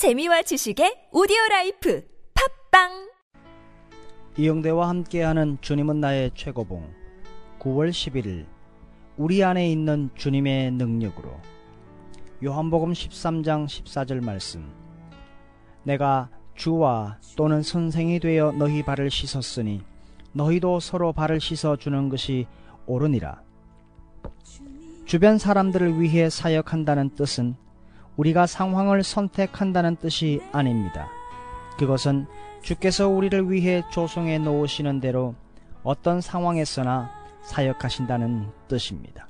재미와 지식의 오디오 라이프 팟빵! 이영대와 함께하는 주님은 나의 최고봉 9월 11일 우리 안에 있는 주님의 능력으로. 요한복음 13장 14절 말씀. 내가 주와 또는 선생이 되어 너희 발을 씻었으니 너희도 서로 발을 씻어 주는 것이 옳으니라. 주변 사람들을 위해 사역한다는 뜻은 우리가 상황을 선택한다는 뜻이 아닙니다. 그것은 주께서 우리를 위해 조성해 놓으시는 대로 어떤 상황에서나 사역하신다는 뜻입니다.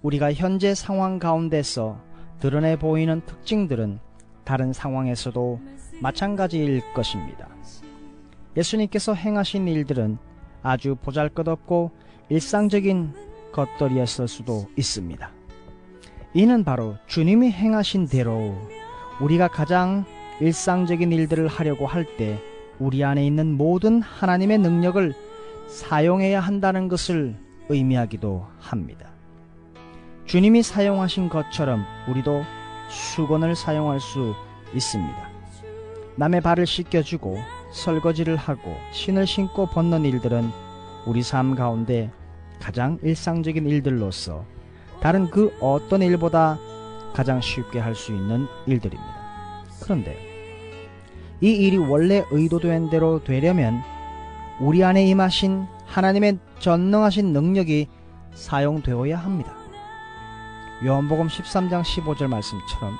우리가 현재 상황 가운데서 드러내 보이는 특징들은 다른 상황에서도 마찬가지일 것입니다. 예수님께서 행하신 일들은 아주 보잘것없고 일상적인 것들이었을 수도 있습니다. 이는 바로 주님이 행하신 대로 우리가 가장 일상적인 일들을 하려고 할 때 우리 안에 있는 모든 하나님의 능력을 사용해야 한다는 것을 의미하기도 합니다. 주님이 사용하신 것처럼 우리도 수건을 사용할 수 있습니다. 남의 발을 씻겨주고 설거지를 하고 신을 신고 벗는 일들은 우리 삶 가운데 가장 일상적인 일들로서 다른 그 어떤 일보다 가장 쉽게 할 수 있는 일들입니다. 그런데 이 일이 원래 의도된 대로 되려면 우리 안에 임하신 하나님의 전능하신 능력이 사용되어야 합니다. 요한복음 13장 15절 말씀처럼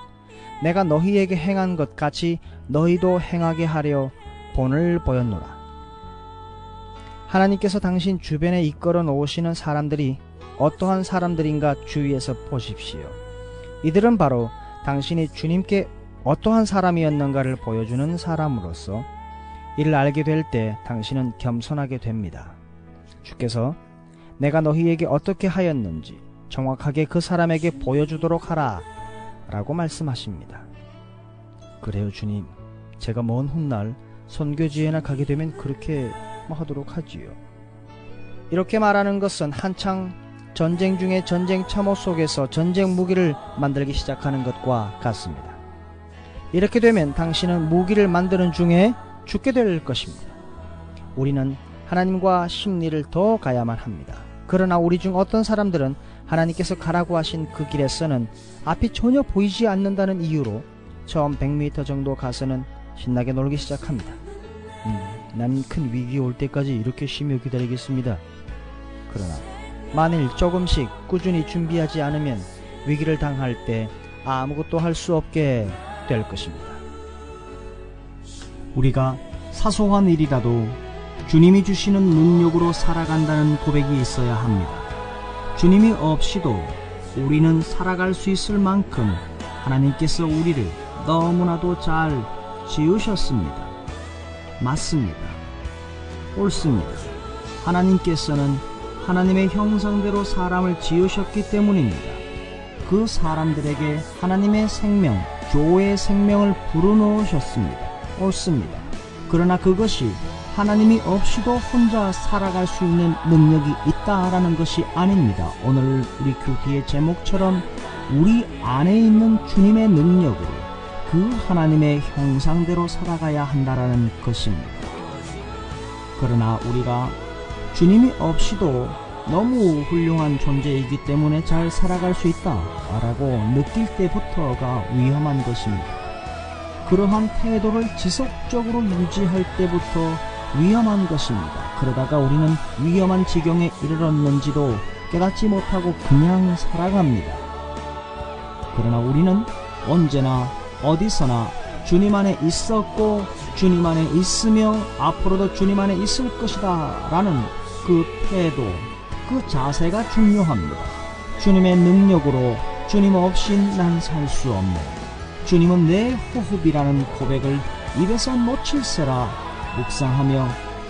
내가 너희에게 행한 것 같이 너희도 행하게 하려 본을 보였노라. 하나님께서 당신 주변에 이끌어 놓으시는 사람들이 어떠한 사람들인가 주위에서 보십시오. 이들은 바로 당신이 주님께 어떠한 사람이었는가를 보여주는 사람으로서 이를 알게 될 때 당신은 겸손하게 됩니다. 주께서 내가 너희에게 어떻게 하였는지 정확하게 그 사람에게 보여주도록 하라 라고 말씀하십니다. 그래요 주님 제가 먼 훗날 선교지에나 가게 되면 그렇게 하도록 하지요. 이렇게 말하는 것은 한창 전쟁 중에 전쟁 참호 속에서 전쟁 무기를 만들기 시작하는 것과 같습니다. 이렇게 되면 당신은 무기를 만드는 중에 죽게 될 것입니다. 우리는 하나님과 심리를 더 가야만 합니다. 그러나 우리 중 어떤 사람들은 하나님께서 가라고 하신 그 길에서는 앞이 전혀 보이지 않는다는 이유로 처음 100m 정도 가서는 신나게 놀기 시작합니다. 음, 나는 큰 위기 올 때까지 이렇게 쉬며 기다리겠습니다. 그러나 만일 조금씩 꾸준히 준비하지 않으면 위기를 당할 때 아무것도 할 수 없게 될 것입니다. 우리가 사소한 일이라도 주님이 주시는 능력으로 살아간다는 고백이 있어야 합니다. 주님이 없이도 우리는 살아갈 수 있을 만큼 하나님께서 우리를 너무나도 잘 지으셨습니다. 맞습니다. 옳습니다. 하나님께서는 하나님의 형상대로 사람을 지으셨기 때문입니다. 그 사람들에게 하나님의 생명, 교회의 생명을 불어넣으셨습니다. 옳습니다. 그러나 그것이 하나님이 없이도 혼자 살아갈 수 있는 능력이 있다라는 것이 아닙니다. 오늘 우리 교기의 제목처럼 우리 안에 있는 주님의 능력으로 그 하나님의 형상대로 살아가야 한다라는 것입니다. 그러나 우리가 주님이 없이도 너무 훌륭한 존재이기 때문에 잘 살아갈 수 있다 라고 느낄 때부터가 위험한 것입니다. 그러한 태도를 지속적으로 유지할 때부터 위험한 것입니다. 그러다가 우리는 위험한 지경에 이르렀는지도 깨닫지 못하고 그냥 살아갑니다. 그러나 우리는 언제나 어디서나 주님 안에 있었고 주님 안에 있으며 앞으로도 주님 안에 있을 것이다 라는 그 태도, 그 자세가 중요합니다. 주님의 능력으로 주님 없인 난 살 수 없네. 주님은 내 호흡이라는 고백을 입에서 놓칠세라 묵상하며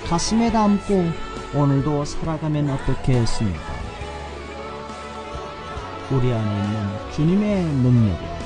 가슴에 담고 오늘도 살아가면 어떻겠습니까? 우리 안에 있는 주님의 능력으로